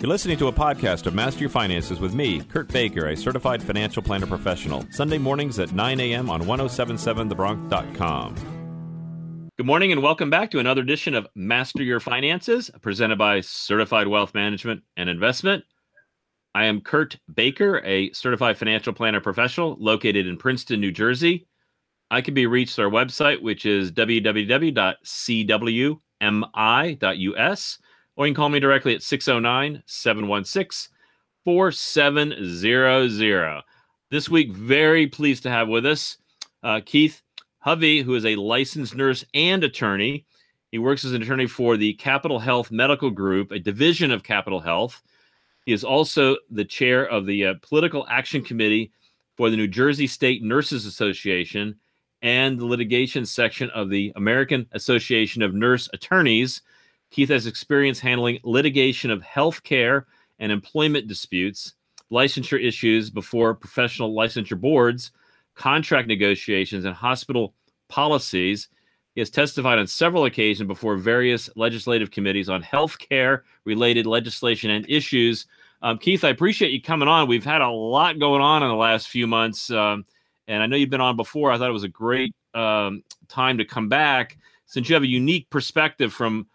You're listening to a podcast of Master Your Finances with me, Kurt Baker, a certified financial planner professional. Sunday mornings at 9 a.m. on 1077thebronc.com. Good morning and welcome back to another edition of Master Your Finances, presented by Certified Wealth Management and Investment. I am Kurt Baker, a certified financial planner professional located in Princeton, New Jersey. I can be reached at our website, which is www.cwmi.us or you can call me directly at 609 716 4700. This week, very pleased to have with us uh, Keith Hovey, who is a licensed nurse and attorney. He works as an attorney for the Capital Health Medical Group, a division of Capital Health. He is also the chair of the uh, Political Action Committee for the New Jersey State Nurses Association and the litigation section of the American Association of Nurse Attorneys. Keith has experience handling litigation of health care and employment disputes, licensure issues before professional licensure boards, contract negotiations, and hospital policies. He has testified on several occasions before various legislative committees on health care related legislation and issues. Um, Keith, I appreciate you coming on. We've had a lot going on in the last few months, um, and I know you've been on before. I thought it was a great um, time to come back since you have a unique perspective from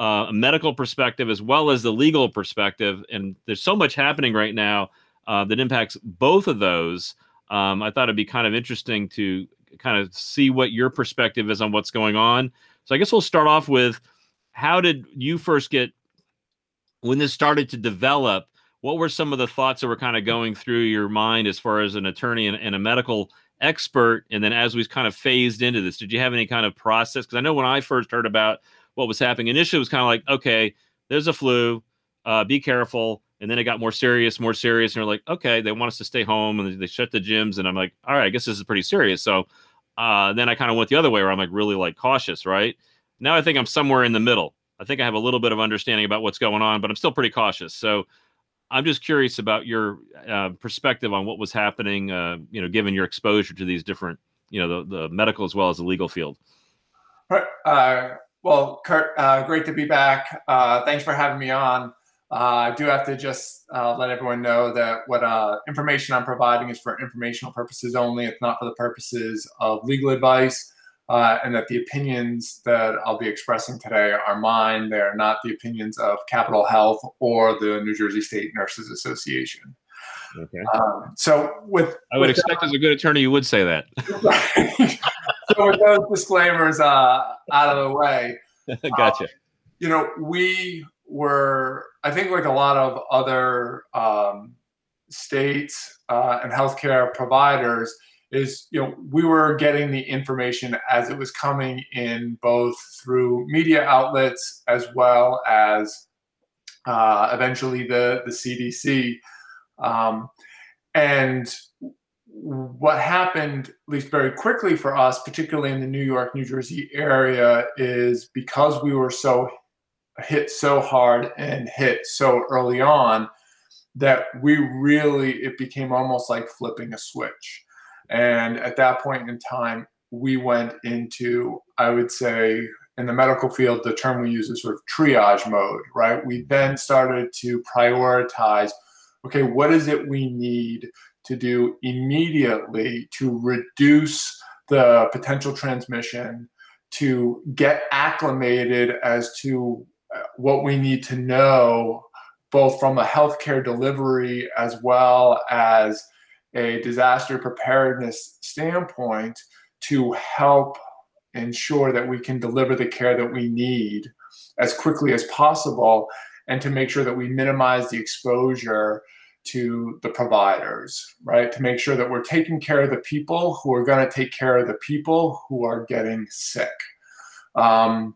uh, a medical perspective as well as the legal perspective. And there's so much happening right now uh, that impacts both of those. Um, I thought it'd be kind of interesting to kind of see what your perspective is on what's going on. So I guess we'll start off with how did you first get when this started to develop? What were some of the thoughts that were kind of going through your mind as far as an attorney and, and a medical expert? And then as we kind of phased into this, did you have any kind of process? Because I know when I first heard about what was happening. Initially, it was kind of like, okay, there's a flu, uh, be careful. And then it got more serious, more serious. And you're like, okay, they want us to stay home and they shut the gyms. And I'm like, all right, I guess this is pretty serious. So uh, then I kind of went the other way where I'm like really like cautious, right? Now I think I'm somewhere in the middle. I think I have a little bit of understanding about what's going on, but I'm still pretty cautious. So I'm just curious about your uh, perspective on what was happening, uh, you know, given your exposure to these different, you know, the, the medical as well as the legal field. Uh, well, Kurt, uh, great to be back. Uh, thanks for having me on. Uh, I do have to just uh, let everyone know that what uh, information I'm providing is for informational purposes only. It's not for the purposes of legal advice, uh, and that the opinions that I'll be expressing today are mine. They are not the opinions of Capital Health or the New Jersey State Nurses Association. Okay. Um, so, with I would with expect as a good attorney you would say that. so with those disclaimers uh, out of the way, gotcha. um, you know, we were, I think, like a lot of other um, states uh, and healthcare providers, is you know we were getting the information as it was coming in, both through media outlets as well as uh, eventually the the CDC, um, and what happened, at least very quickly for us, particularly in the New York, New Jersey area, is because we were so hit so hard and hit so early on that we really, it became almost like flipping a switch. And at that point in time, we went into, I would say, in the medical field, the term we use is sort of triage mode, right? We then started to prioritize okay, what is it we need to do immediately to reduce the potential transmission, to get acclimated as to uh, what we need to know, both from a healthcare delivery as well as a disaster preparedness standpoint, to help ensure that we can deliver the care that we need as quickly as possible and to make sure that we minimize the exposure to the providers, right? To make sure that we're taking care of the people who are going to take care of the people who are getting sick. Um,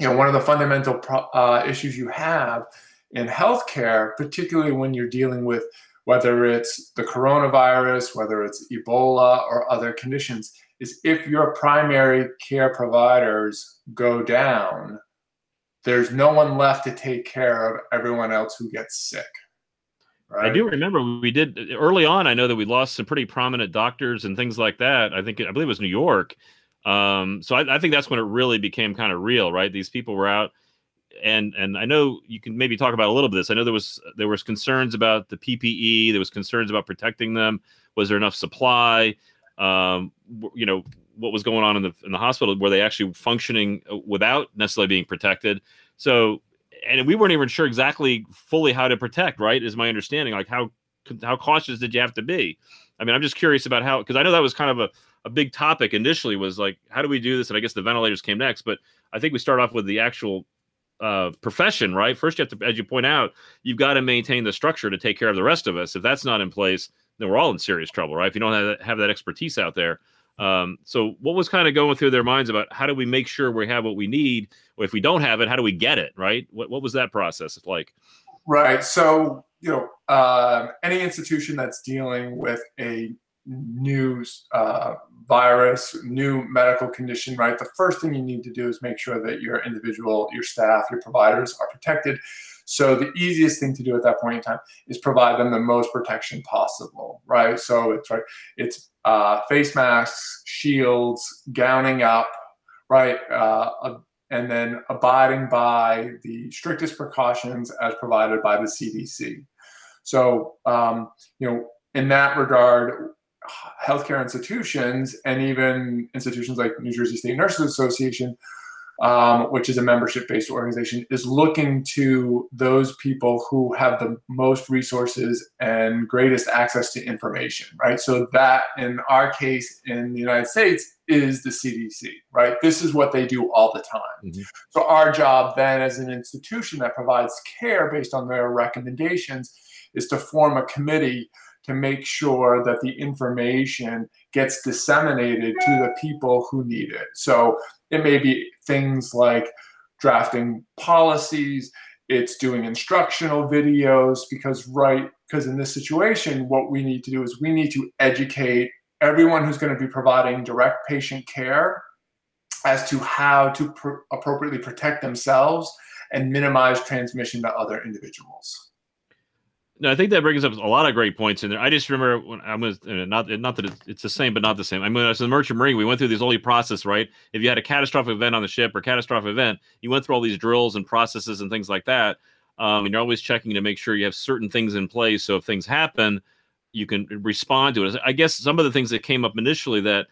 you know, one of the fundamental uh, issues you have in healthcare, particularly when you're dealing with whether it's the coronavirus, whether it's Ebola or other conditions, is if your primary care providers go down, there's no one left to take care of everyone else who gets sick. Right. I do remember we did early on. I know that we lost some pretty prominent doctors and things like that. I think I believe it was New York. Um, so I, I, think that's when it really became kind of real, right? These people were out and and I know you can maybe talk about a little bit of this. I know there was there was concerns about the PPE. There was concerns about protecting them. Was there enough supply? Um, you know what was going on in the in the hospital? Were they actually functioning uh, without necessarily being protected? So, and we weren't even sure exactly fully how to protect. Right, is my understanding. Like how how cautious did you have to be? I mean, I'm just curious about how because I know that was kind of a a big topic initially was like how do we do this and i guess the ventilators came next but i think we start off with the actual uh, profession, right? First, you have to, as you point out, you've got to maintain the structure to take care of the rest of us. If that's not in place, then we're all in serious trouble, right? If you don't have that, have that expertise out there. Um, so, what was kind of going through their minds about how do we make sure we have what we need? If we don't have it, how do we get it, right? What, what was that process like? Right. So, you know, uh, any institution that's dealing with a new uh, virus, new medical condition, right? The first thing you need to do is make sure that your individual, your staff, your providers are protected. So the easiest thing to do at that point in time is provide them the most protection possible, right? So it's right, it's uh, face masks, shields, gowning up, right, uh, and then abiding by the strictest precautions as provided by the CDC. So um, you know, in that regard, healthcare institutions and even institutions like New Jersey State Nurses Association, um, which is a membership based organization, is looking to those people who have the most resources and greatest access to information, right? So, that in our case in the United States is the CDC, right? This is what they do all the time. Mm-hmm. So, our job then as an institution that provides care based on their recommendations is to form a committee to make sure that the information gets disseminated to the people who need it. So it may be things like drafting policies, it's doing instructional videos, because, right, because in this situation, what we need to do is we need to educate everyone who's going to be providing direct patient care as to how to pr- appropriately protect themselves and minimize transmission to other individuals. No, I think that brings up a lot of great points in there. I just remember when I was uh, not not that it's the same, but not the same. I mean, as a merchant marine, we went through this whole process, right? If you had a catastrophic event on the ship or catastrophic event, you went through all these drills and processes and things like that. Um, and you're always checking to make sure you have certain things in place, so if things happen, you can respond to it. I guess some of the things that came up initially that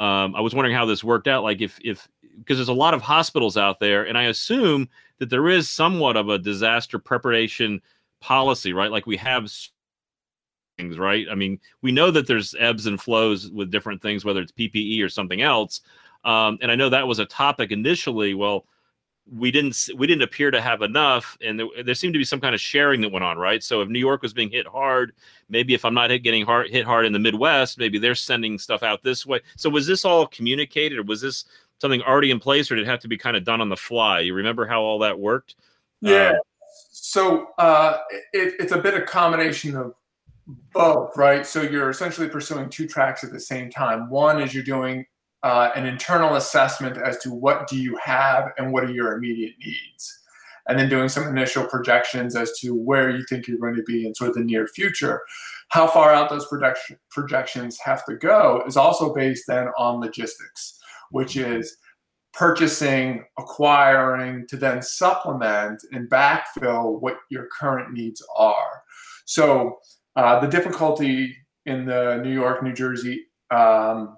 um, I was wondering how this worked out. Like if if because there's a lot of hospitals out there, and I assume that there is somewhat of a disaster preparation policy, right? Like we have things, right? I mean, we know that there's ebbs and flows with different things, whether it's PPE or something else. Um, and I know that was a topic initially. Well, we didn't we didn't appear to have enough, and there, there, seemed to be some kind of sharing that went on, right? So if New York was being hit hard, maybe if I'm not hit, getting hard, hit hard in the Midwest, maybe they're sending stuff out this way. So was this all communicated, or was this something already in place, or did it have to be kind of done on the fly? You remember how all that worked? Yeah. Uh, so uh, it, it's a bit of combination of both, right? So you're essentially pursuing two tracks at the same time. One is you're doing uh, an internal assessment as to what do you have and what are your immediate needs, and then doing some initial projections as to where you think you're going to be in sort of the near future. How far out those projection, projections have to go is also based then on logistics, which is purchasing, acquiring to then supplement and backfill what your current needs are. So uh, the difficulty in the New York, New Jersey um,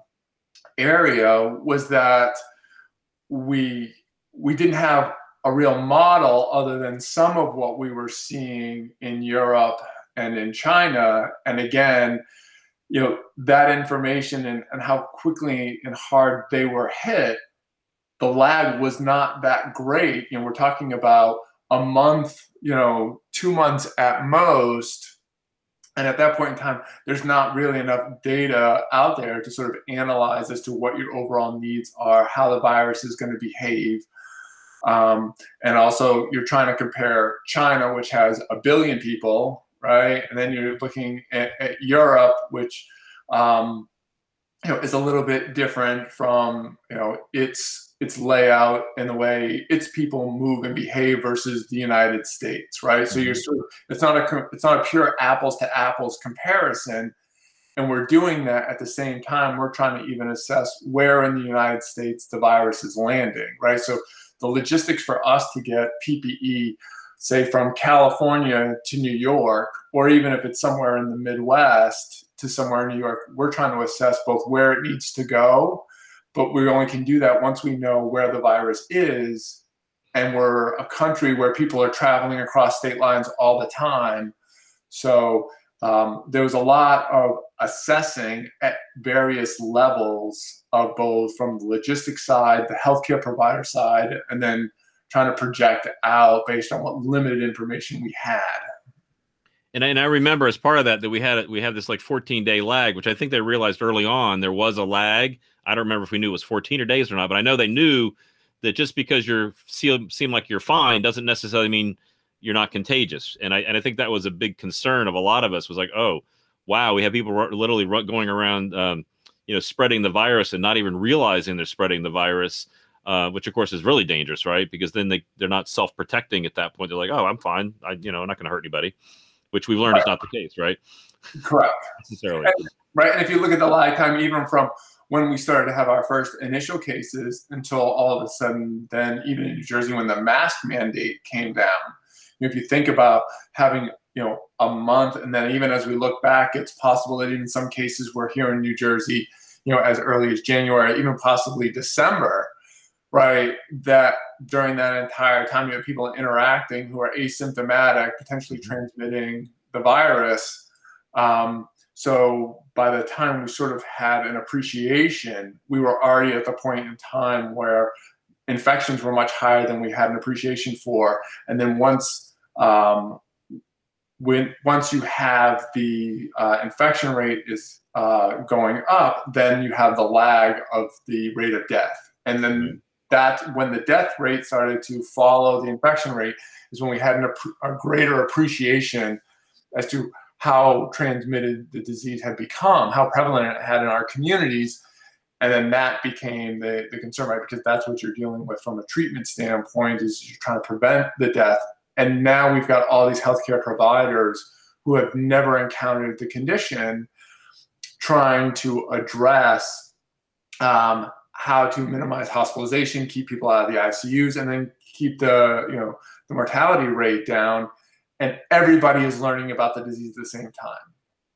area was that we we didn't have a real model other than some of what we were seeing in Europe and in China. And again, you know that information and, and how quickly and hard they were hit the lag was not that great. You know, we're talking about a month, you know, two months at most. And at that point in time, there's not really enough data out there to sort of analyze as to what your overall needs are, how the virus is going to behave. Um, and also, you're trying to compare China, which has a billion people, right? And then you're looking at, at Europe, which um, you know is a little bit different from you know its its layout and the way its people move and behave versus the United States, right? So you're mm-hmm. sort of it's not a it's not a pure apples to apples comparison, and we're doing that at the same time. We're trying to even assess where in the United States the virus is landing, right? So the logistics for us to get PPE, say from California to New York, or even if it's somewhere in the Midwest to somewhere in New York, we're trying to assess both where it needs to go, but we only can do that once we know where the virus is. And we're a country where people are traveling across state lines all the time. So um, there was a lot of assessing at various levels of both from the logistics side, the healthcare provider side, and then trying to project out based on what limited information we had. And I, and I remember as part of that that we had we had this like 14 day lag, which I think they realized early on there was a lag. I don't remember if we knew it was 14 or days or not, but I know they knew that just because you're seem, seem like you're fine doesn't necessarily mean you're not contagious. And I and I think that was a big concern of a lot of us was like, oh, wow, we have people literally going around, um, you know, spreading the virus and not even realizing they're spreading the virus, uh, which of course is really dangerous, right? Because then they they're not self protecting at that point. They're like, oh, I'm fine. I you know, I'm not going to hurt anybody, which we've learned right. is not the case, right? Correct. Necessarily. And, right. And if you look at the lag time, even from when we started to have our first initial cases until all of a sudden, then even in New Jersey, when the mask mandate came down, if you think about having you know a month and then even as we look back it's possible that in some cases we're here in new jersey you know as early as january even possibly december right? That during that entire time you have people interacting who are asymptomatic potentially transmitting the virus um, so by the time we sort of had an appreciation we were already at the point in time where infections were much higher than we had an appreciation for. And then once um, when once you have the uh, infection rate is uh, going up, then you have the lag of the rate of death, and then that when the death rate started to follow the infection rate is when we had an, a greater appreciation as to how transmitted the disease had become, how prevalent it had in our communities. And then that became the, the concern, right? Because that's what you're dealing with from a treatment standpoint is you're trying to prevent the death and now we've got all these healthcare providers who have never encountered the condition trying to address um, how to minimize hospitalization, keep people out of the ICUs, and then keep the you know the mortality rate down. And everybody is learning about the disease at the same time,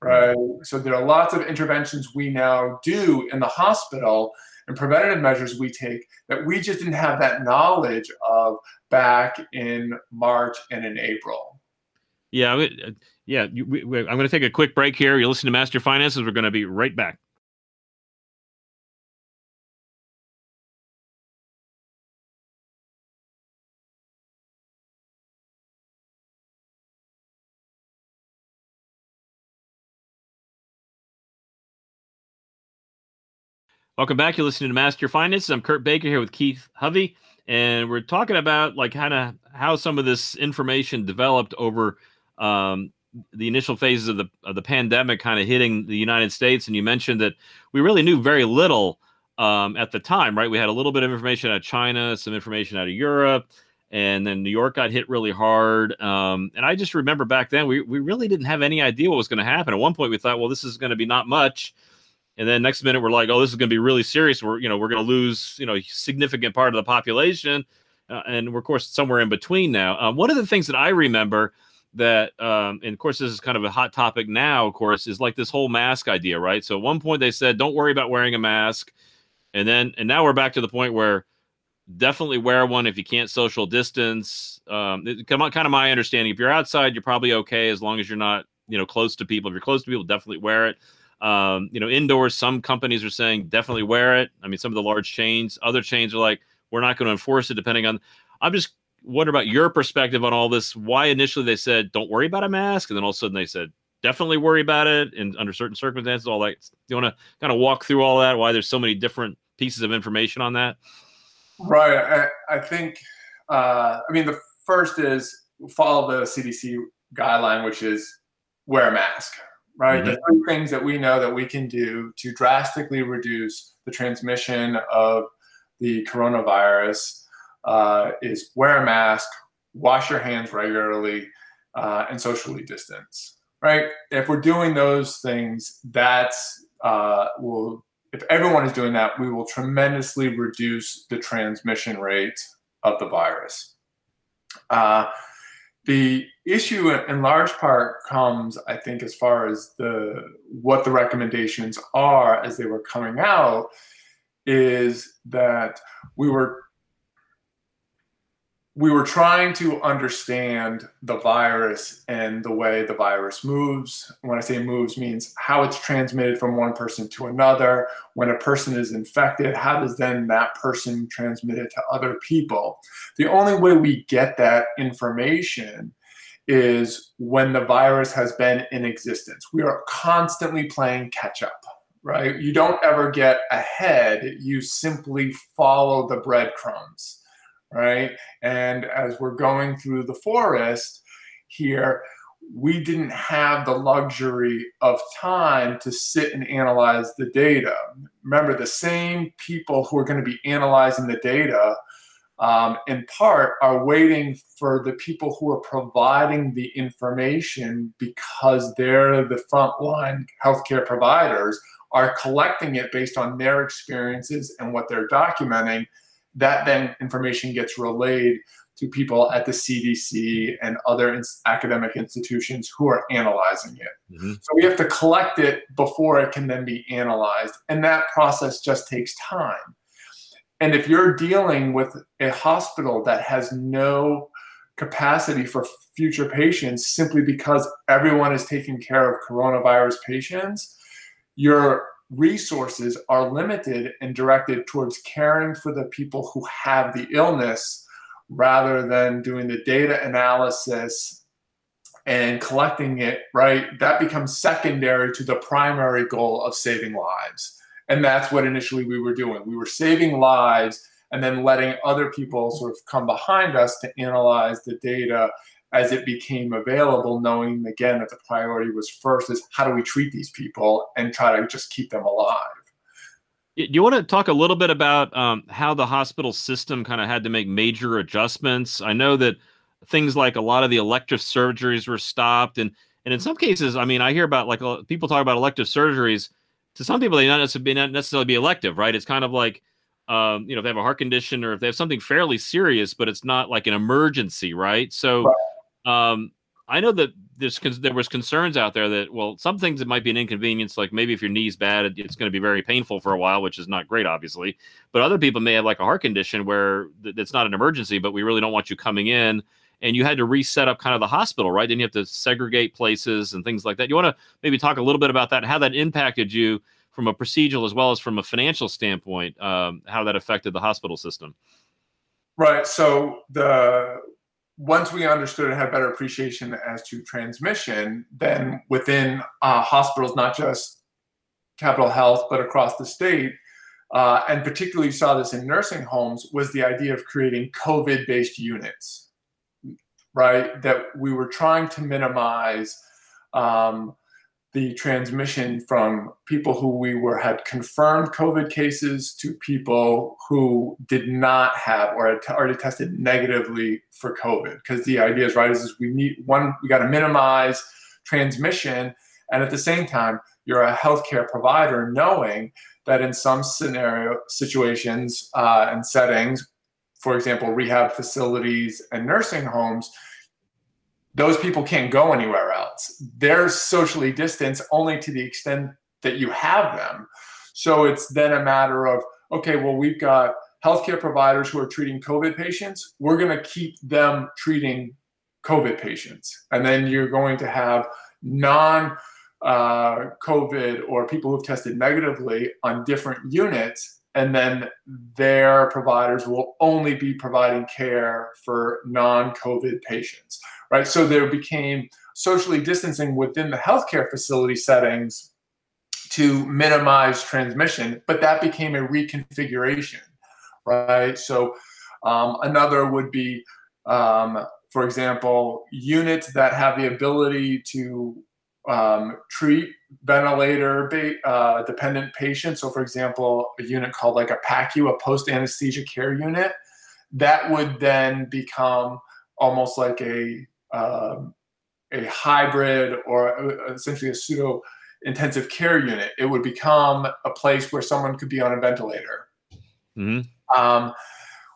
right? So there are lots of interventions we now do in the hospital and preventative measures we take that we just didn't have that knowledge of back in March and in April. Yeah, uh, yeah. We, we, I'm going to take a quick break here. you listen to Master Finances. We're going to be right back. Welcome back. You're listening to Master Finance. I'm Kurt Baker here with Keith Hovey, and we're talking about like kind of how some of this information developed over um, the initial phases of the of the pandemic, kind of hitting the United States. And you mentioned that we really knew very little um, at the time, right? We had a little bit of information out of China, some information out of Europe, and then New York got hit really hard. Um, and I just remember back then we we really didn't have any idea what was going to happen. At one point, we thought, well, this is going to be not much and then next minute we're like, oh, this is going to be really serious. We're you know we're going to lose you know significant part of the population, uh, and we're of course somewhere in between now. Um, one of the things that I remember that, um, and of course this is kind of a hot topic now, of course, is like this whole mask idea, right? So at one point they said, don't worry about wearing a mask, and then and now we're back to the point where definitely wear one if you can't social distance. Um, it, kind of my understanding. If you're outside, you're probably okay as long as you're not you know close to people. If you're close to people, definitely wear it. Um, you know, indoors, some companies are saying definitely wear it. I mean, some of the large chains, other chains are like, we're not going to enforce it depending on. I'm just wondering about your perspective on all this. Why initially they said don't worry about a mask, and then all of a sudden they said definitely worry about it, and under certain circumstances, all that. You want to kind of walk through all that? Why there's so many different pieces of information on that? Right. I, I think. Uh, I mean, the first is follow the CDC guideline, which is wear a mask right? Mm-hmm. The three things that we know that we can do to drastically reduce the transmission of the coronavirus uh, is wear a mask, wash your hands regularly, uh, and socially distance, right? If we're doing those things, that's uh, will if everyone is doing that, we will tremendously reduce the transmission rate of the virus. Uh, the issue in large part comes i think as far as the what the recommendations are as they were coming out is that we were we were trying to understand the virus and the way the virus moves. When I say moves, means how it's transmitted from one person to another. When a person is infected, how does then that person transmit it to other people? The only way we get that information is when the virus has been in existence. We are constantly playing catch up, right? You don't ever get ahead, you simply follow the breadcrumbs right? And as we're going through the forest here, we didn't have the luxury of time to sit and analyze the data. Remember, the same people who are going to be analyzing the data, um, in part, are waiting for the people who are providing the information because they're the frontline healthcare providers, are collecting it based on their experiences and what they're documenting that then information gets relayed to people at the CDC and other in- academic institutions who are analyzing it. Mm-hmm. So we have to collect it before it can then be analyzed. And that process just takes time. And if you're dealing with a hospital that has no capacity for future patients simply because everyone is taking care of coronavirus patients, you're resources are limited and directed towards caring for the people who have the illness rather than doing the data analysis and collecting it, right? That becomes secondary to the primary goal of saving lives. And that's what initially we were doing. We were saving lives and then letting other people sort of come behind us to analyze the data as it became available, knowing again that the priority was first is how do we treat these people and try to just keep them alive. Do you want to talk a little bit about um, how the hospital system kind of had to make major adjustments? I know that things like a lot of the elective surgeries were stopped, and and in some cases, I mean, I hear about like people talk about elective surgeries. To some people, they not necessarily, not necessarily be elective, right? It's kind of like um, you know, if they have a heart condition or if they have something fairly serious, but it's not like an emergency, right? So. Right um, I know that there's there was concerns out there that well, some things that might be an inconvenience, like maybe if your knee's bad, it's going to be very painful for a while, which is not great, obviously. But other people may have like a heart condition where th- it's not an emergency, but we really don't want you coming in, and you had to reset up kind of the hospital, right? Then you have to segregate places and things like that. You want to maybe talk a little bit about that, how that impacted you from a procedural as well as from a financial standpoint, um, how that affected the hospital system. Right. So the once we understood and had better appreciation as to transmission, then within uh, hospitals, not just Capital Health, but across the state, uh, and particularly saw this in nursing homes, was the idea of creating COVID based units, right? That we were trying to minimize um, the transmission from people who we were had confirmed COVID cases to people who did not have or had t- already tested negatively for COVID. Because the idea is right is, is we need one we got to minimize transmission, and at the same time you're a healthcare provider knowing that in some scenario situations uh, and settings, for example, rehab facilities and nursing homes those people can't go anywhere else. They're socially distanced only to the extent that you have them. So it's then a matter of, okay, well, we've got healthcare providers who are treating COVID patients. We're going to keep them treating COVID patients. And then you're going to have non uh, COVID or people who've tested negatively on different units. And then their providers will only be providing care for non COVID patients right? So there became socially distancing within the healthcare facility settings to minimize transmission, but that became a reconfiguration, right? So um, another would be, um, for example, units that have the ability to um, treat ventilator uh, dependent patients. So, for example, a unit called like a PACU, a post anesthesia care unit, that would then become almost like a um, a hybrid or essentially a pseudo intensive care unit. It would become a place where someone could be on a ventilator. Mm-hmm. Um,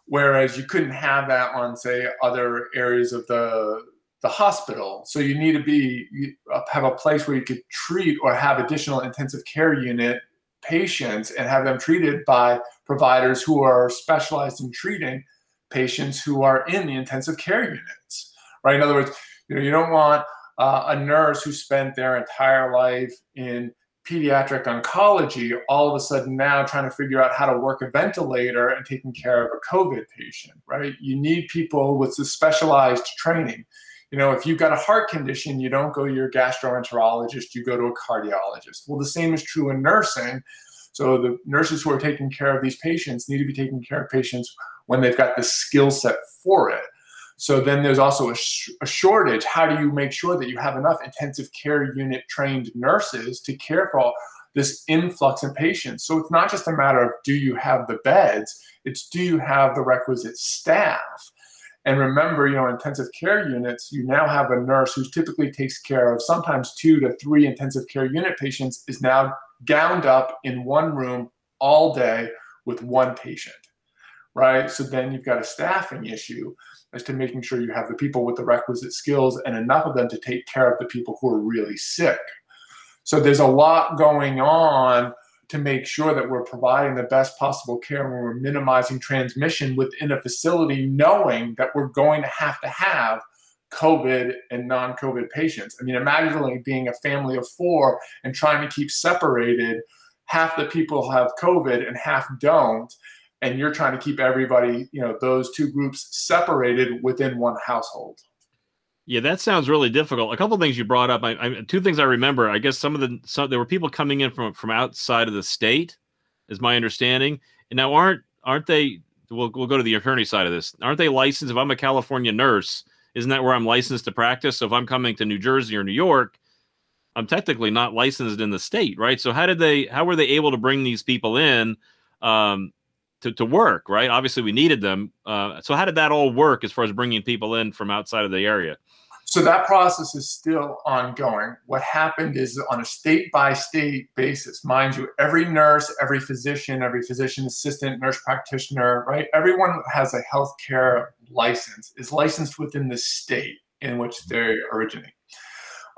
whereas you couldn't have that on say other areas of the the hospital so you need to be uh, have a place where you could treat or have additional intensive care unit patients and have them treated by providers who are specialized in treating patients who are in the intensive care units right in other words you know you don't want uh, a nurse who spent their entire life in pediatric oncology all of a sudden now trying to figure out how to work a ventilator and taking care of a COVID patient, right? You need people with specialized training. You know, if you've got a heart condition, you don't go to your gastroenterologist, you go to a cardiologist. Well, the same is true in nursing. So the nurses who are taking care of these patients need to be taking care of patients when they've got the skill set for it. So then there's also a, sh- a, shortage. How do you make sure that you have enough intensive care unit trained nurses to care for this influx of patients? So it's not just a matter of do you have the beds, it's do you have the requisite staff? And remember, you know, intensive care units, you now have a nurse who typically takes care of sometimes two to three intensive care unit patients is now gowned up in one room all day with one patient, right? So then you've got a staffing issue as to making sure you have the people with the requisite skills and enough of them to take care of the people who are really sick. So there's a lot going on to make sure that we're providing the best possible care when we're minimizing transmission within a facility, knowing that we're going to have to have COVID and non COVID patients. I mean, imagine being a family of four and trying to keep separated. Half the people have COVID and half don't and you're trying to keep everybody, you know, those two groups separated within one household. Yeah, that sounds really difficult. A couple of things you brought up. I, I, two things I remember. I guess some of the some, there were people coming in from from outside of the state, is my understanding. And now aren't aren't they? We'll we'll go to the attorney side of this. Aren't they licensed? If I'm a California nurse, isn't that where I'm licensed to practice? So if I'm coming to New Jersey or New York, I'm technically not licensed in the state, right? So how did they? How were they able to bring these people in? Um, to, to work, right? Obviously, we needed them. Uh, so, how did that all work as far as bringing people in from outside of the area? So, that process is still ongoing. What happened is on a state by state basis, mind you, every nurse, every physician, every physician assistant, nurse practitioner, right? Everyone has a healthcare license, is licensed within the state in which they originate.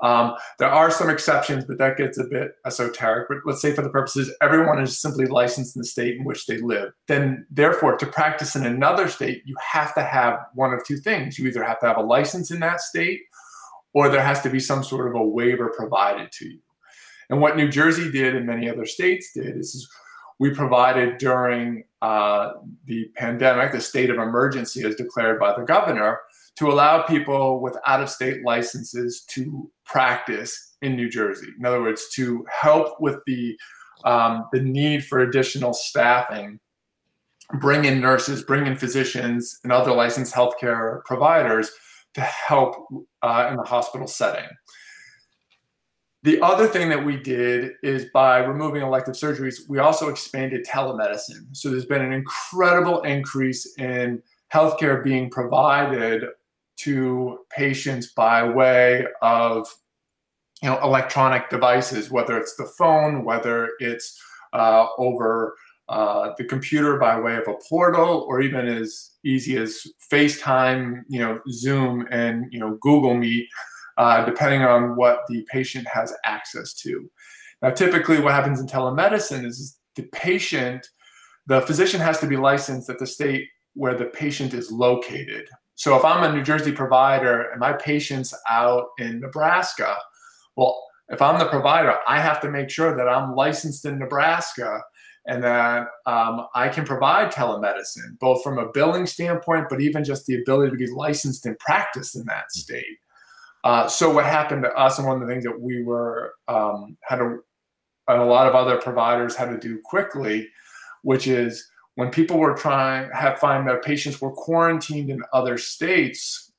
Um, there are some exceptions, but that gets a bit esoteric. But let's say, for the purposes, everyone is simply licensed in the state in which they live. Then, therefore, to practice in another state, you have to have one of two things. You either have to have a license in that state, or there has to be some sort of a waiver provided to you. And what New Jersey did and many other states did is we provided during uh, the pandemic, the state of emergency as declared by the governor, to allow people with out of state licenses to practice in New Jersey. In other words, to help with the um, the need for additional staffing, bring in nurses, bring in physicians, and other licensed healthcare providers to help uh, in the hospital setting. The other thing that we did is by removing elective surgeries, we also expanded telemedicine. So there's been an incredible increase in healthcare being provided to patients by way of you know electronic devices, whether it's the phone, whether it's uh, over uh, the computer by way of a portal, or even as easy as FaceTime, you know, Zoom, and you know Google Meet, uh, depending on what the patient has access to. Now, typically, what happens in telemedicine is the patient, the physician has to be licensed at the state where the patient is located. So if I'm a New Jersey provider and my patient's out in Nebraska, well, if I'm the provider, I have to make sure that I'm licensed in Nebraska and that um, I can provide telemedicine, both from a billing standpoint, but even just the ability to be licensed and practice in that state. Uh, so what happened to us, and one of the things that we were um, had to, and a lot of other providers had to do quickly, which is when people were trying have find that patients were quarantined in other states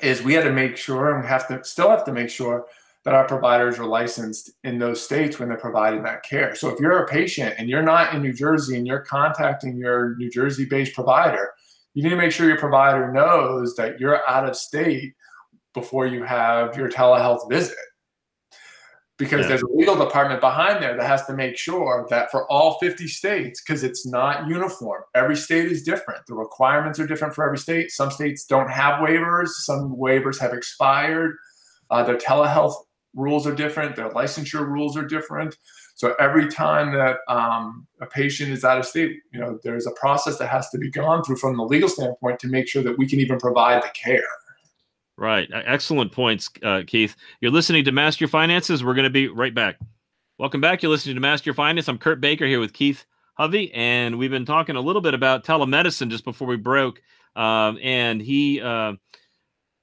is we had to make sure and have to still have to make sure that our providers are licensed in those states when they're providing that care. So if you're a patient and you're not in New Jersey and you're contacting your New Jersey based provider, you need to make sure your provider knows that you're out of state before you have your telehealth visit. Because yeah. there's a legal department behind there that has to make sure that for all 50 states, because it's not uniform, every state is different. The requirements are different for every state. Some states don't have waivers, some waivers have expired. Uh, their telehealth rules are different, their licensure rules are different. So every time that um, a patient is out of state, you know, there's a process that has to be gone through from the legal standpoint to make sure that we can even provide the care. Right. Excellent points, uh, Keith. You're listening to Master Your Finances. We're going to be right back. Welcome back. You're listening to Master Your Finance. I'm Kurt Baker here with Keith Hovey, and we've been talking a little bit about telemedicine just before we broke. Um, and he, uh,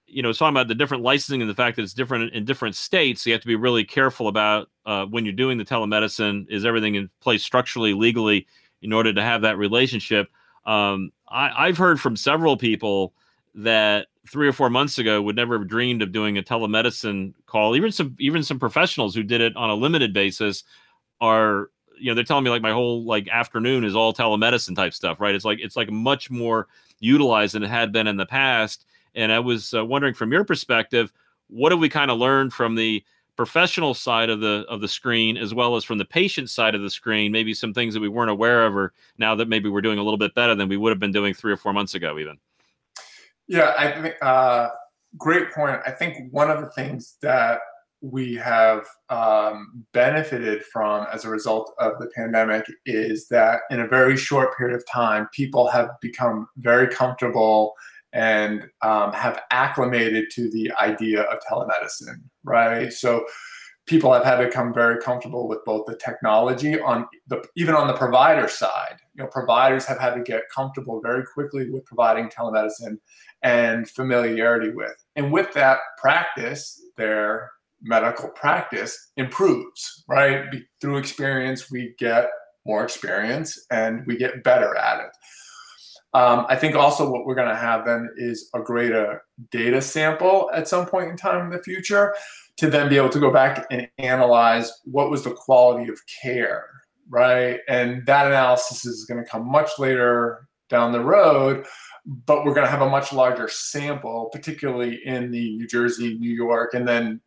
you know, was talking about the different licensing and the fact that it's different in different states. So you have to be really careful about uh, when you're doing the telemedicine. Is everything in place structurally, legally, in order to have that relationship? Um, I, I've heard from several people that three or four months ago would never have dreamed of doing a telemedicine call. Even some even some professionals who did it on a limited basis are you know they're telling me like my whole like afternoon is all telemedicine type stuff, right? It's like it's like much more utilized than it had been in the past. And I was uh, wondering from your perspective, what have we kind of learned from the professional side of the of the screen as well as from the patient side of the screen maybe some things that we weren't aware of or now that maybe we're doing a little bit better than we would have been doing three or four months ago even yeah, I think uh, great point. I think one of the things that we have um, benefited from as a result of the pandemic is that in a very short period of time, people have become very comfortable and um, have acclimated to the idea of telemedicine, right? So people have had to become very comfortable with both the technology on the even on the provider side. You know, providers have had to get comfortable very quickly with providing telemedicine and familiarity with. And with that practice, their medical practice improves, right? Through experience, we get more experience and we get better at it. Um, I think also what we're going to have then is a greater data sample at some point in time in the future to then be able to go back and analyze what was the quality of care, right? And that analysis is going to come much later down the road but we're going to have a much larger sample, particularly in the New Jersey, New York, and then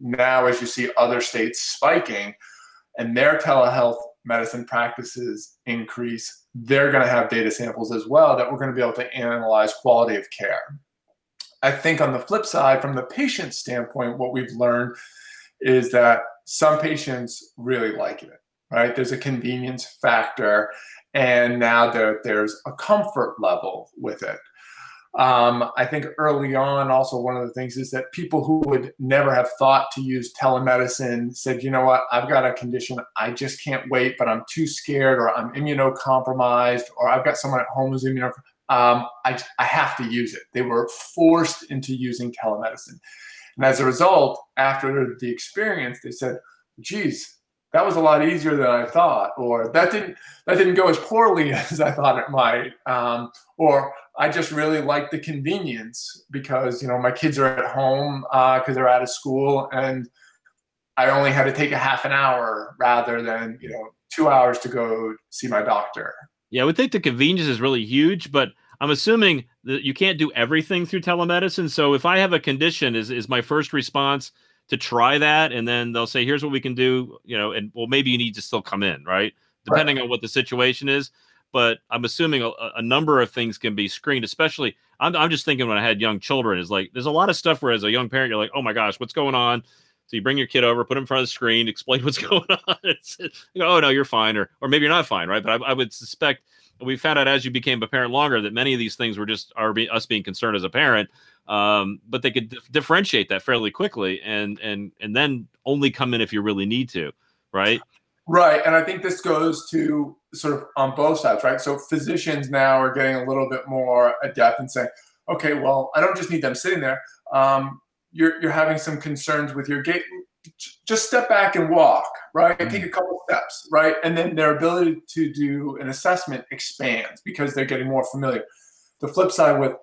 now as you see other states spiking and their telehealth medicine practices increase, they're going to have data samples as well that we're going to be able to analyze quality of care. I think on the flip side, from the patient standpoint, what we've learned is that some patients really like it, right? There's a convenience factor and now there, there's a comfort level with it. Um, I think early on, also one of the things is that people who would never have thought to use telemedicine said, you know what, I've got a condition, I just can't wait, but I'm too scared, or I'm immunocompromised, or I've got someone at home who's immunocompromised. Um, I, I have to use it. They were forced into using telemedicine. And as a result, after the experience, they said, geez, that was a lot easier than I thought, or that didn't that didn't go as poorly as I thought it might, um, or I just really like the convenience because you know my kids are at home because uh, they're out of school, and I only had to take a half an hour rather than you know two hours to go see my doctor. Yeah, I would think the convenience is really huge, but I'm assuming that you can't do everything through telemedicine. So if I have a condition, is is my first response? to try that and then they'll say here's what we can do you know and well maybe you need to still come in right depending right. on what the situation is but i'm assuming a, a, number of things can be screened especially I'm, I'm just thinking when i had young children is like there's a lot of stuff where as a young parent you're like oh my gosh what's going on so you bring your kid over put him in front of the screen explain what's going on it's, you go, oh no you're fine or or maybe you're not fine right but I, I would suspect we found out as you became a parent longer that many of these things were just be, us being concerned as a parent um, but they could dif- differentiate that fairly quickly and and and then only come in if you really need to right? Right and i think this goes to sort of on both sides right? So physicians now are getting a little bit more adept and saying okay well i don't just need them sitting there. Um, you're, you're having some concerns with your gait just step back and walk right? Mm-hmm. take a couple steps right? And then their ability to do an assessment expands because they're getting more familiar. The flip side with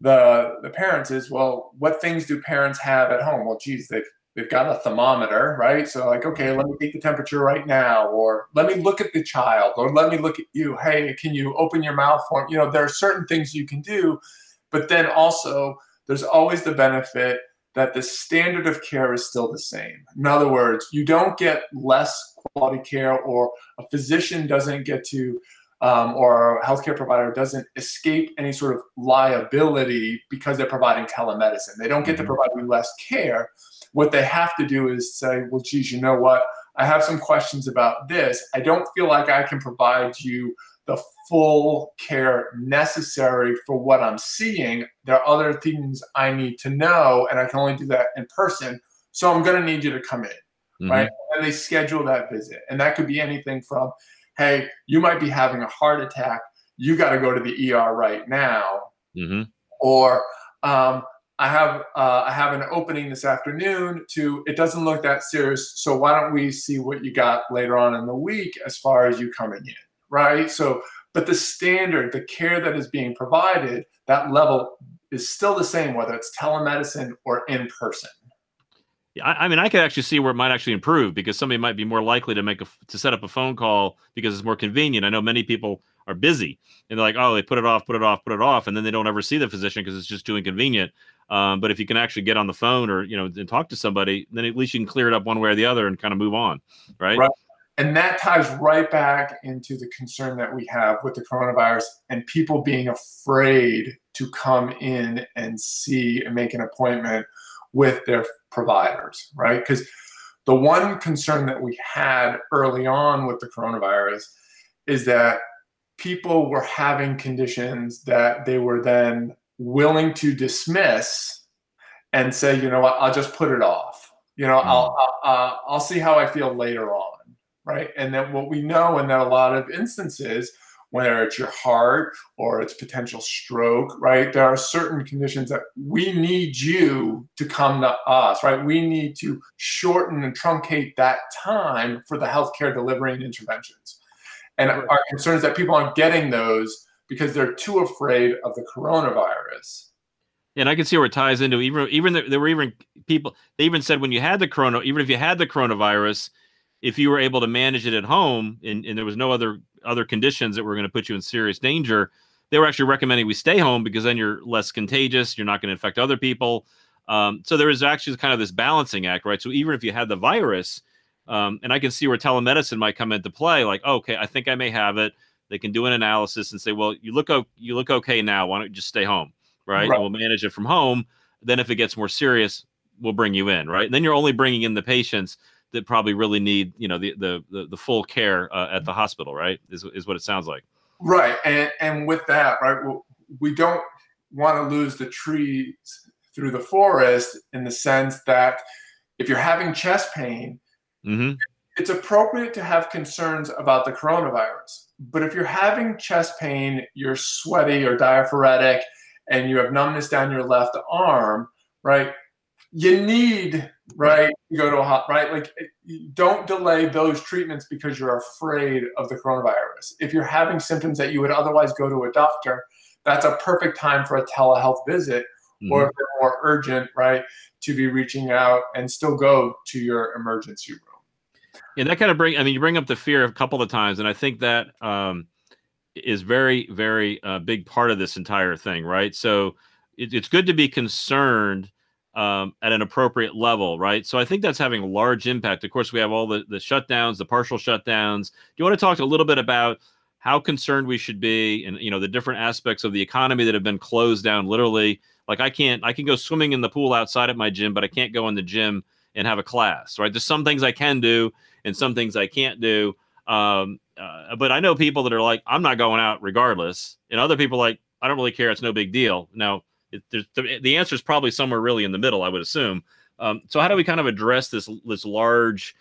the the parents is well what things do parents have at home? Well geez they've they've got a thermometer right? So like okay let me take the temperature right now or let me look at the child or let me look at you. Hey can you open your mouth for me? you know there are certain things you can do but then also there's always the benefit that the standard of care is still the same. In other words, you don't get less quality care, or a physician doesn't get to, um, or a healthcare provider doesn't escape any sort of liability because they're providing telemedicine. They don't get mm-hmm. to provide you less care. What they have to do is say, well, geez, you know what? I have some questions about this. I don't feel like I can provide you the full care necessary for what I'm seeing. There are other things I need to know, and I can only do that in person. So I'm going to need you to come in, mm-hmm. right? And they schedule that visit. And that could be anything from, hey, you might be having a heart attack. You got to go to the ER right now. Mm-hmm. Or, um, I have uh, I have an opening this afternoon to it doesn't look that serious so why don't we see what you got later on in the week as far as you coming in right? So, but the standard, the care that is being provided, that level is still the same, whether it's telemedicine or in person. Yeah, I, I mean, I could actually see where it might actually improve because somebody might be more likely to make a to set up a phone call because it's more convenient. I know many people are busy and they're like, oh, they put it off, put it off, put it off, and then they don't ever see the physician because it's just too inconvenient. Um, but if you can actually get on the phone or you know and talk to somebody, then at least you can clear it up one way or the other and kind of move on, right? Right and that ties right back into the concern that we have with the coronavirus and people being afraid to come in and see and make an appointment with their providers, right? Because the one concern that we had early on with the coronavirus is that people were having conditions that they were then willing to dismiss and say, you know what, I'll just put it off. You know, mm. I'll, I'll, uh, I'll see how I feel later on right? And then what we know in that a lot of instances, whether it's your heart or it's potential stroke, right? There are certain conditions that we need you to come to us, right? We need to shorten and truncate that time for the healthcare delivery and interventions. And our concern is that people aren't getting those because they're too afraid of the coronavirus. And I can see where it ties into even even there were even people they even said when you had the corona even if you had the coronavirus if you were able to manage it at home and, and there was no other other conditions that were going to put you in serious danger, they were actually recommending we stay home because then you're less contagious, you're not going to infect other people. Um, so there is actually kind of this balancing act, right? So even if you had the virus, um, and I can see where telemedicine might come into play, like, oh, okay, I think I may have it. They can do an analysis and say, well, you look o- you look okay now. Why don't you just stay home, right? right. we'll manage it from home. Then if it gets more serious, we'll bring you in, right? And then you're only bringing in the patients that probably really need you know the the the, the full care uh, at the hospital right is, is what it sounds like. Right and and with that right we don't want to lose the trees through the forest in the sense that if you're having chest pain mm-hmm. it's appropriate to have concerns about the coronavirus. But if you're having chest pain you're sweaty or diaphoretic and you have numbness down your left arm right you need right you go to a hot right? Like don't delay those treatments because you're afraid of the coronavirus. If you're having symptoms that you would otherwise go to a doctor that's a perfect time for a telehealth visit mm-hmm. or if they're more urgent right to be reaching out and still go to your emergency room. And that kind of bring i mean you bring up the fear a couple of times and i think that um, is very very uh, big part of this entire thing right? So it, it's good to be concerned um, at an appropriate level, right? So I think that's having a large impact. Of course, we have all the, the shutdowns, the partial shutdowns. Do you want to talk a little bit about how concerned we should be and you know the different aspects of the economy that have been closed down literally like i can't i can go swimming in the pool outside at my gym but i can't go in the gym and have a class right there's some things i can do and some things i can't do um, uh, but i know people that are like i'm not going out regardless and other people like i don't really care it's no big deal now it, the, the answer is probably somewhere really in the middle, I would assume. Um, so how do we kind of address this this large,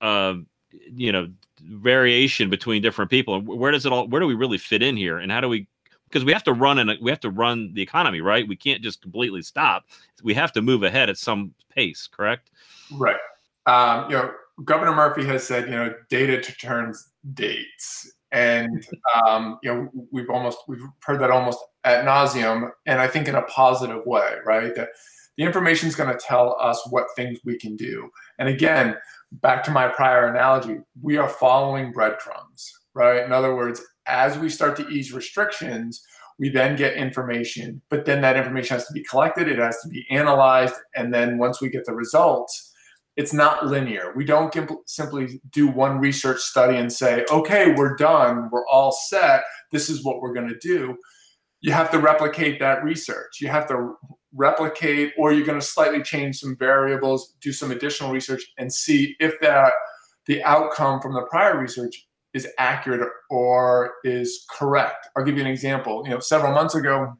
uh, you know, variation between different people? Where does it all? Where do we really fit in here? And how do we? Because we have to run and we have to run the economy, right? We can't just completely stop. We have to move ahead at some pace, correct? Right. Um, you know, Governor Murphy has said, you know, data turns dates, and um, you know we've almost we've heard that almost at nauseum, and I think in a positive way, right? That the information is going to tell us what things we can do. And again, back to my prior analogy, we are following breadcrumbs, right? In other words, as we start to ease restrictions, We then get information, but then that information has to be collected, it has to be analyzed, and then once we get the results, it's not linear. We don't simply do one research study and say, okay, we're done, we're all set, this is what we're going to do. You have to replicate that research. You have to replicate, or you're going to slightly change some variables, do some additional research, and see if that the outcome from the prior research is accurate or is correct. I'll give you an example. You know, several months ago,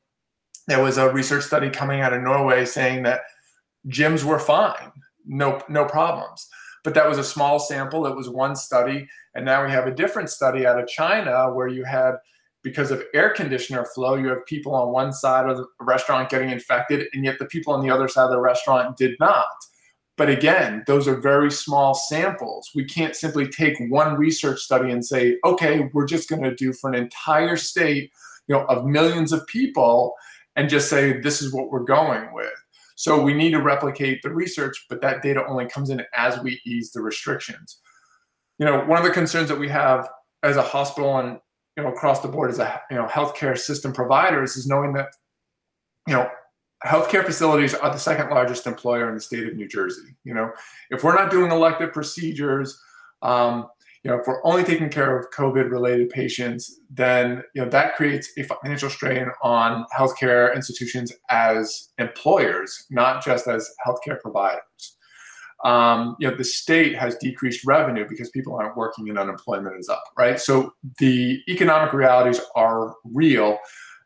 there was a research study coming out of Norway saying that gyms were fine, no no problems. But that was a small sample. It was one study, and now we have a different study out of China where you had because of air conditioner flow, you have people on one side of the restaurant getting infected, and yet the people on the other side of the restaurant did not. But again, those are very small samples. We can't simply take one research study and say, okay, we're just going to do for an entire state, you know, of millions of people, and just say this is what we're going with. So we need to replicate the research, but that data only comes in as we ease the restrictions. You know, one of the concerns that we have as a hospital and you know across the board as a you know healthcare system providers is knowing that you know healthcare facilities are the second largest employer in the state of New Jersey. You know, if we're not doing elective procedures, um, you know, if we're only taking care of COVID-related patients, then you know that creates a financial strain on healthcare institutions as employers, not just as healthcare providers. Um, you know, the state has decreased revenue because people aren't working and unemployment is up, right? So the economic realities are real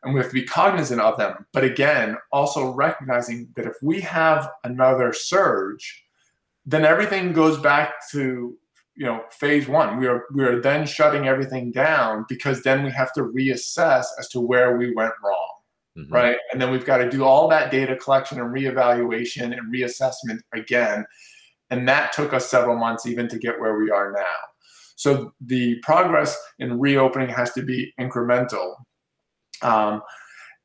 and we have to be cognizant of them. But again, also recognizing that if we have another surge, then everything goes back to you know phase one. We are we are then shutting everything down because then we have to reassess as to where we went wrong. Mm-hmm. Right. And then we've got to do all that data collection and reevaluation and reassessment again. And that took us several months even to get where we are now. So the progress in reopening has to be incremental. Um,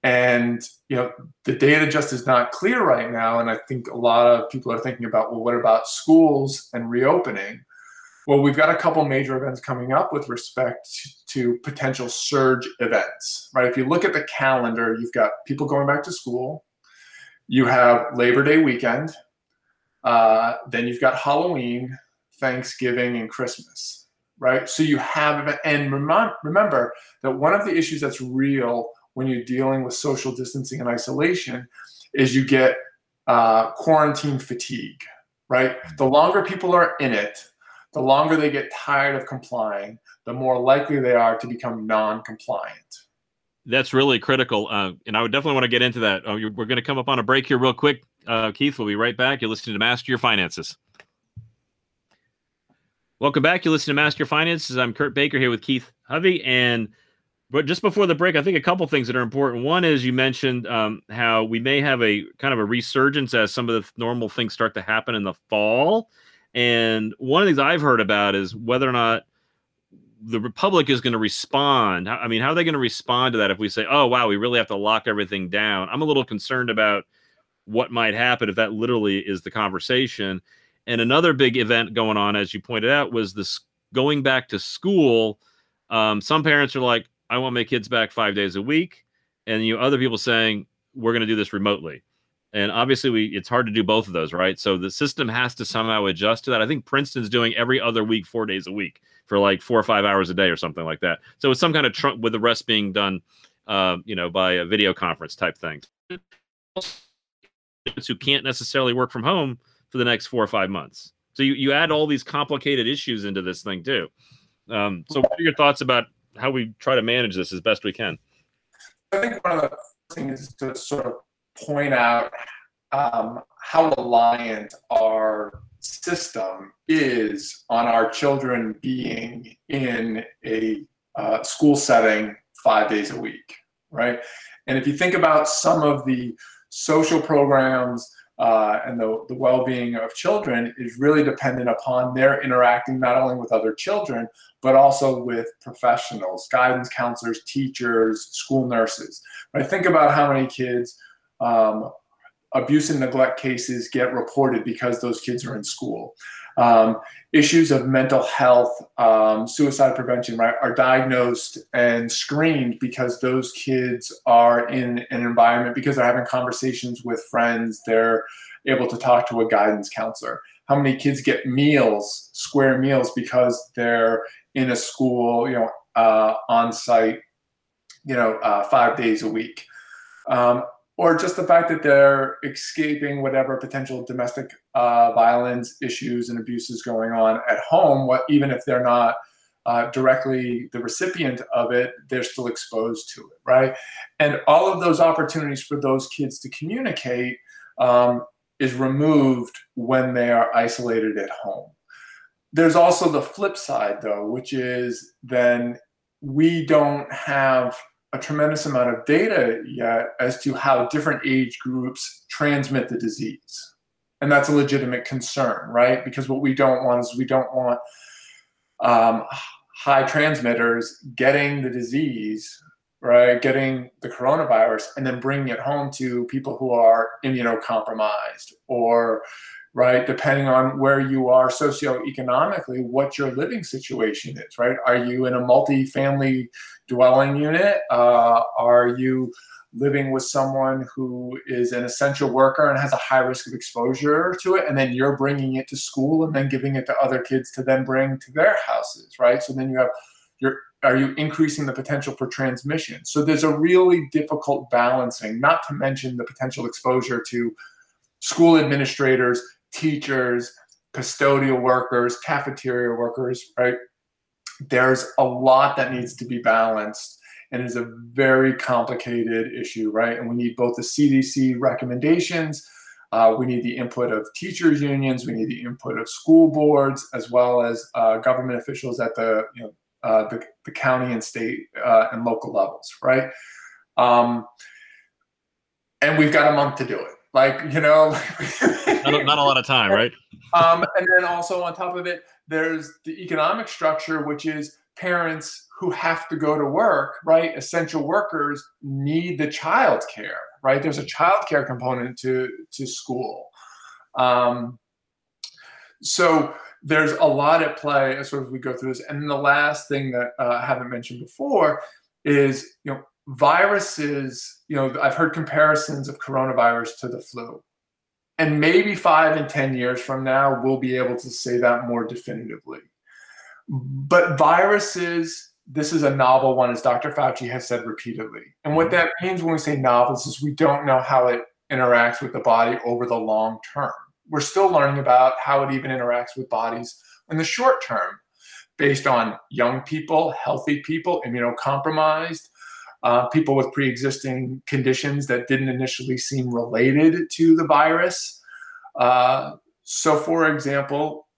and you know the data just is not clear right now and i think a lot of people are thinking about well what about schools and reopening well we've got a couple major events coming up with respect to potential surge events right if you look at the calendar you've got people going back to school you have labor day weekend uh, then you've got halloween thanksgiving and christmas right so you have and remember that one of the issues that's real when you're dealing with social distancing and isolation is you get uh, quarantine fatigue, right? The longer people are in it, the longer they get tired of complying, the more likely they are to become non compliant. That's really critical. Uh, and I would definitely want to get into that. Uh, we're going to come up on a break here, real quick. Uh, Keith, we'll be right back. You're listening to Master Your Finances. Welcome back. You're listening to Master Your Finances. I'm Kurt Baker here with Keith Hovey. And but just before the break, I think a couple things that are important. One is you mentioned um, how we may have a kind of a resurgence as some of the normal things start to happen in the fall. And one of the things I've heard about is whether or not the Republic is going to respond. I mean, how are they going to respond to that if we say, oh, wow, we really have to lock everything down? I'm a little concerned about what might happen if that literally is the conversation. And another big event going on, as you pointed out, was this going back to school. Um, some parents are like, I want my kids back five days a week, and you know, other people saying we're going to do this remotely. And obviously, we it's hard to do both of those, right? So the system has to somehow adjust to that. I think Princeton's doing every other week, four days a week for like four or five hours a day or something like that. So it's some kind of trunk with the rest being done, uh, you know, by a video conference type thing. Who can't necessarily work from home for the next four or five months. So you, you add all these complicated issues into this thing too. Um, so what are your thoughts about how we try to manage this as best we can. I think one of the things is to sort of point out um, how reliant our system is on our children being in a uh, school setting five days a week, right? And if you think about some of the social programs uh, and the, the well-being of children is really dependent upon their interacting not only with other children but also with professionals guidance counselors teachers school nurses But i think about how many kids um, abuse and neglect cases get reported because those kids are in school. Um, issues of mental health, um, suicide prevention, right, are diagnosed and screened because those kids are in an environment because they're having conversations with friends. They're able to talk to a guidance counselor. How many kids get meals, square meals, because they're in a school, you know, uh, on site, you know, uh, five days a week. Um, or just the fact that they're escaping whatever potential domestic uh, violence issues and abuses going on at home, what, even if they're not uh, directly the recipient of it, they're still exposed to it, right? And all of those opportunities for those kids to communicate um, is removed when they are isolated at home. There's also the flip side, though, which is then we don't have a tremendous amount of data yet as to how different age groups transmit the disease. And that's a legitimate concern, right? Because what we don't want is we don't want um, high transmitters getting the disease, right? Getting the coronavirus and then bringing it home to people who are immunocompromised or right? Depending on where you are socioeconomically, what your living situation is, right? Are you in a multi-family dwelling unit? Uh, are you living with someone who is an essential worker and has a high risk of exposure to it, and then you're bringing it to school and then giving it to other kids to then bring to their houses, right? So then you have your are you increasing the potential for transmission? So there's a really difficult balancing, not to mention the potential exposure to school administrators teachers, custodial workers, cafeteria workers, right? There's a lot that needs to be balanced and is a very complicated issue, right? And we need both the CDC recommendations, uh, we need the input of teachers unions, we need the input of school boards, as well as uh, government officials at the you know uh, the, the county and state uh, and local levels, right? Um, and we've got a month to do it. Like you know, not, not, a lot of time, right? um, and then also on top of it, there's the economic structure, which is parents who have to go to work, right? Essential workers need the child care, right? There's a child care component to to school. Um, so there's a lot at play as sort of we go through this. And then the last thing that uh, I haven't mentioned before is, you know, viruses, you know, I've heard comparisons of coronavirus to the flu. And maybe five and 10 years from now, we'll be able to say that more definitively. But viruses, this is a novel one, as Dr. Fauci has said repeatedly. And what mm-hmm. that means when we say novels is we don't know how it interacts with the body over the long term. We're still learning about how it even interacts with bodies in the short term, based on young people, healthy people, immunocompromised, uh, people with pre-existing conditions that didn't initially seem related to the virus. Uh, so, for example,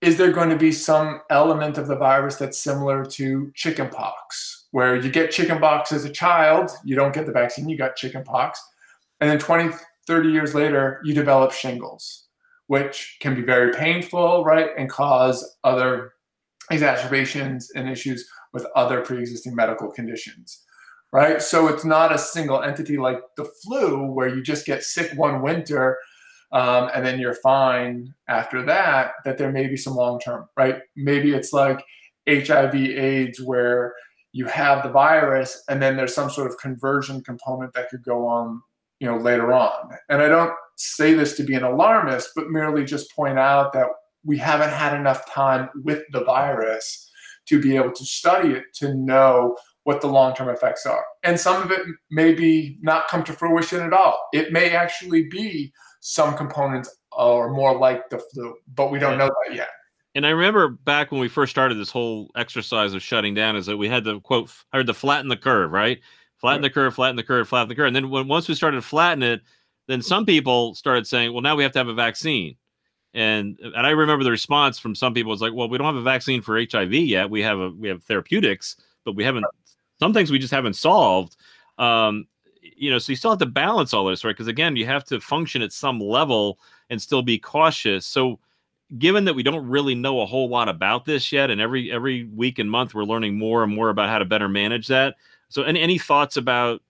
is there going to be some element of the virus that's similar to chickenpox, where you get chickenpox as a child, you don't get the vaccine, you got chickenpox, and then 20, 30 years later, you develop shingles, which can be very painful, right, and cause other exacerbations and issues with other pre-existing medical conditions right? So it's not a single entity like the flu where you just get sick one winter um, and then you're fine after that, that there may be some long term, right? Maybe it's like HIV AIDS where you have the virus and then there's some sort of conversion component that could go on, you know, later on. And I don't say this to be an alarmist, but merely just point out that we haven't had enough time with the virus to be able to study it to know what the long-term effects are. And some of it may be not come to fruition at all. It may actually be some components are more like the flu, but we don't know that yet. And I remember back when we first started this whole exercise of shutting down, is that we had the quote, I heard the flatten the curve, right? Flatten right. the curve, flatten the curve, flatten the curve. And then when once we started to flatten it, then some people started saying, well, now we have to have a vaccine. And and I remember the response from some people was like, well, we don't have a vaccine for HIV yet. We have a we have therapeutics, but we haven't some things we just haven't solved. Um, you know, so you still have to balance all this, right? Because again, you have to function at some level and still be cautious. So, given that we don't really know a whole lot about this yet, and every every week and month we're learning more and more about how to better manage that. So, any any thoughts about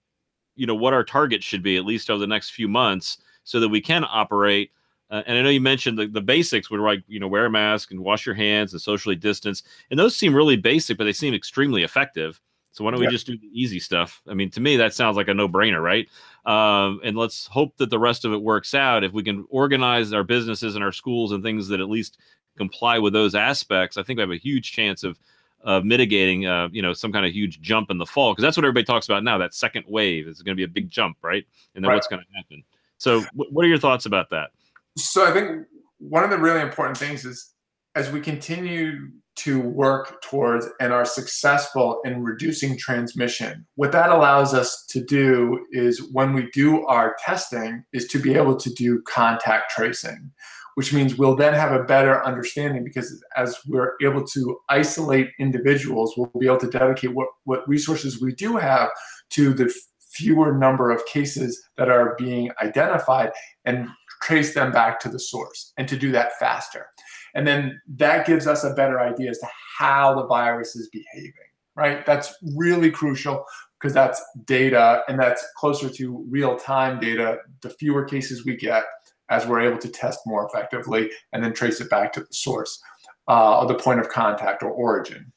you know what our target should be at least over the next few months so that we can operate. Uh, and I know you mentioned the, the basics would like you know wear a mask and wash your hands and socially distance, and those seem really basic, but they seem extremely effective. So why don't we just do the easy stuff? I mean, to me, that sounds like a no-brainer, right? Um, and let's hope that the rest of it works out. If we can organize our businesses and our schools and things that at least comply with those aspects, I think we have a huge chance of of mitigating, uh, you know, some kind of huge jump in the fall because that's what everybody talks about now. That second wave is going to be a big jump, right? And then right. what's going to happen? So, w- what are your thoughts about that? So, I think one of the really important things is as we continue to work towards and are successful in reducing transmission. What that allows us to do is when we do our testing is to be able to do contact tracing which means we'll then have a better understanding because as we're able to isolate individuals we'll be able to dedicate what, what resources we do have to the fewer number of cases that are being identified and trace them back to the source and to do that faster and then that gives us a better idea as to how the virus is behaving, right? That's really crucial because that's data and that's closer to real time data. The fewer cases we get, as we're able to test more effectively and then trace it back to the source uh, or the point of contact or origin.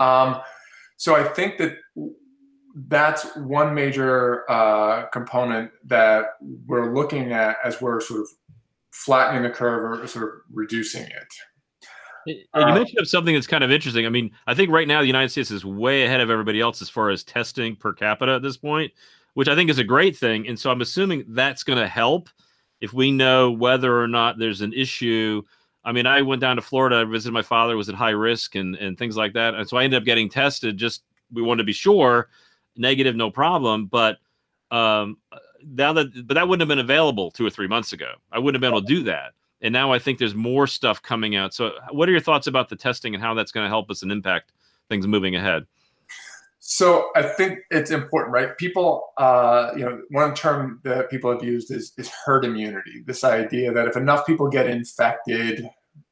Um, so I think that that's one major uh, component that we're looking at as we're sort of flattening the curve or sort of reducing it. You uh, mentioned something that's kind of interesting. I mean, I think right now the United States is way ahead of everybody else as far as testing per capita at this point, which I think is a great thing. And so I'm assuming that's going to help if we know whether or not there's an issue. I mean, I went down to Florida, I visited my father, was at high risk and, and things like that. And so I ended up getting tested. Just we wanted to be sure, negative, no problem. But um, now that but that wouldn't have been available two or three months ago. I wouldn't have been able to do that. And now I think there's more stuff coming out. So what are your thoughts about the testing and how that's going to help us and impact things moving ahead? So I think it's important, right? People, uh, you know, one term that people have used is, is herd immunity. This idea that if enough people get infected,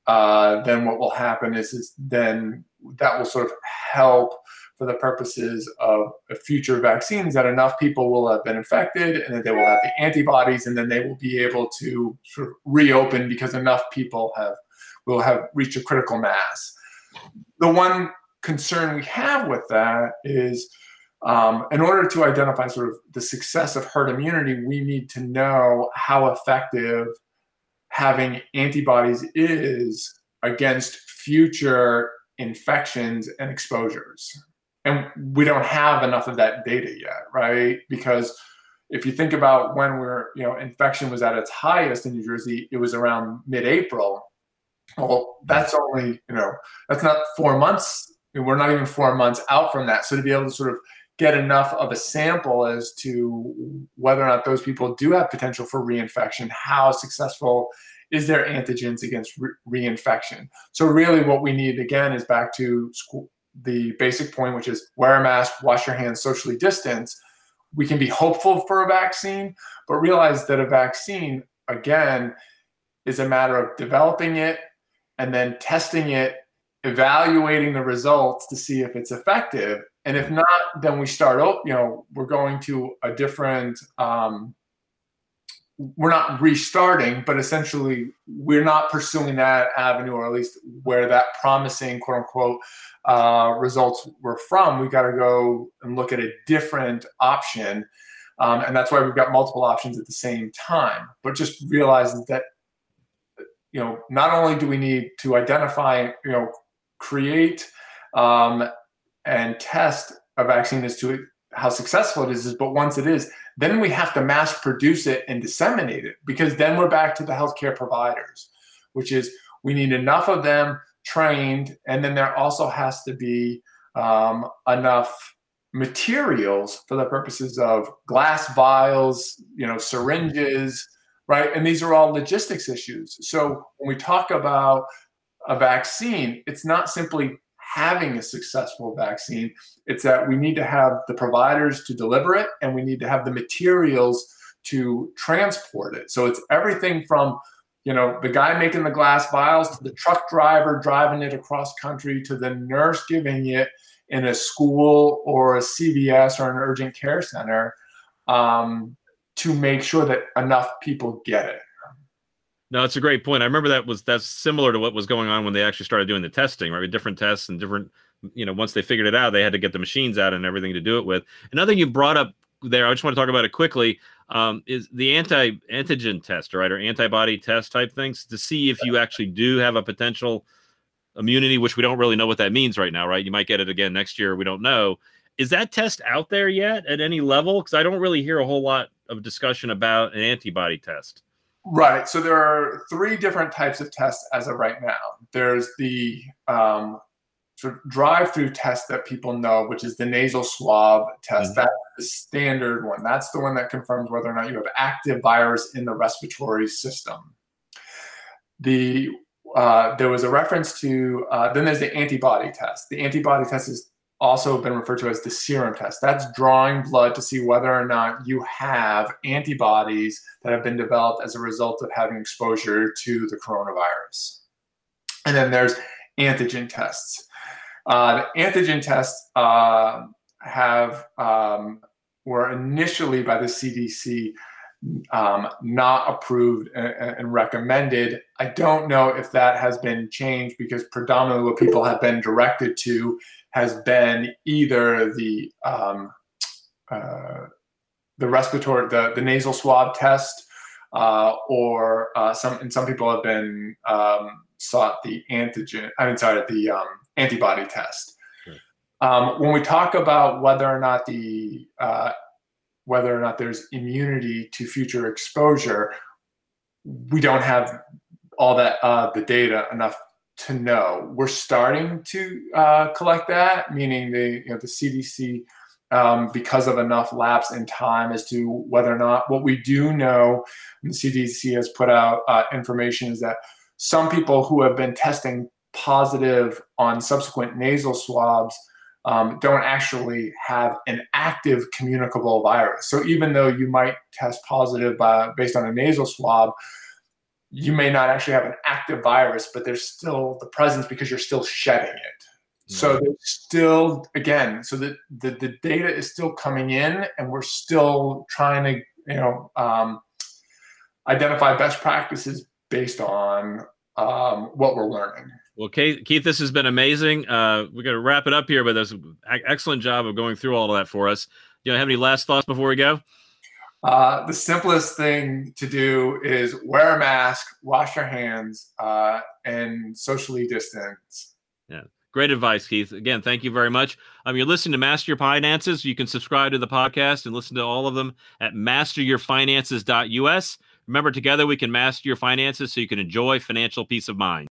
uh, then what will happen is, is then that will sort of help for the purposes of future vaccines that enough people will have been infected and that they will have the antibodies and then they will be able to sort of reopen because enough people have will have reached a critical mass. The one concern we have with that is um, in order to identify sort of the success of herd immunity, we need to know how effective having antibodies is against future infections and exposures and we don't have enough of that data yet, right? Because if you think about when we're, you know, infection was at its highest in New Jersey, it was around mid-April. Well, that's only, you know, that's not four months. We're not even four months out from that. So to be able to sort of get enough of a sample as to whether or not those people do have potential for reinfection, how successful is their antigens against re- reinfection. So really, what we need again is back to school, the basic point, which is wear a mask, wash your hands, socially distance, we can be hopeful for a vaccine, but realize that a vaccine, again, is a matter of developing it and then testing it, evaluating the results to see if it's effective. And if not, then we start, oh, you know, we're going to a different, um, we're not restarting, but essentially we're not pursuing that avenue, or at least where that promising, quote unquote, uh, results were from, we got to go and look at a different option. Um, and that's why we've got multiple options at the same time. But just realize that, you know, not only do we need to identify, you know, create um, and test a vaccine as to how successful it is, but once it is, then we have to mass produce it and disseminate it because then we're back to the healthcare providers, which is we need enough of them trained, and then there also has to be um, enough materials for the purposes of glass vials, you know, syringes, right? And these are all logistics issues. So when we talk about a vaccine, it's not simply having a successful vaccine, it's that we need to have the providers to deliver it and we need to have the materials to transport it. So it's everything from you know, the guy making the glass vials to the truck driver driving it across country to the nurse giving it in a school or a CVS or an urgent care center um, to make sure that enough people get it. No, it's a great point. I remember that was that's similar to what was going on when they actually started doing the testing, right? With different tests and different, you know, once they figured it out, they had to get the machines out and everything to do it with. Another thing you brought up there, I just want to talk about it quickly, um, is the anti antigen test, right, or antibody test type things to see if you actually do have a potential immunity, which we don't really know what that means right now, right? You might get it again next year. We don't know. Is that test out there yet at any level? Because I don't really hear a whole lot of discussion about an antibody test. Right. So there are three different types of tests as of right now. There's the um, sort of drive-through test that people know, which is the nasal swab test. Mm-hmm. That's the standard one. That's the one that confirms whether or not you have active virus in the respiratory system. The uh, there was a reference to uh, then there's the antibody test. The antibody test is also been referred to as the serum test. That's drawing blood to see whether or not you have antibodies that have been developed as a result of having exposure to the coronavirus. And then there's antigen tests. Uh, the antigen tests uh, have um, were initially by the CDC um, not approved and, and, recommended. I don't know if that has been changed because predominantly what people have been directed to has been either the um, uh, the respiratory, the, the nasal swab test, uh, or uh, some and some people have been um, sought the antigen. I mean, sorry, the um, antibody test. Um, when we talk about whether or not the uh, whether or not there's immunity to future exposure, we don't have all that uh, the data enough to know. We're starting to uh, collect that, meaning the you know the CDC. Um, because of enough lapse in time as to whether or not what we do know, the CDC has put out uh, information is that some people who have been testing positive on subsequent nasal swabs um, don't actually have an active communicable virus. So even though you might test positive by, based on a nasal swab, you may not actually have an active virus, but there's still the presence because you're still shedding it. So there's still, again, so the, the, the data is still coming in and we're still trying to, you know, um, identify best practices based on um, what we're learning. Well, Keith, this has been amazing. Uh, we're going to wrap it up here, but there's an excellent job of going through all of that for us. Do you have any last thoughts before we go? Uh, the simplest thing to do is wear a mask, wash your hands, uh, and socially distance. Yeah. Great advice, Keith. Again, thank you very much. Um, you're listening to Master Your Finances. You can subscribe to the podcast and listen to all of them at masteryourfinances.us. Remember, together we can master your finances so you can enjoy financial peace of mind.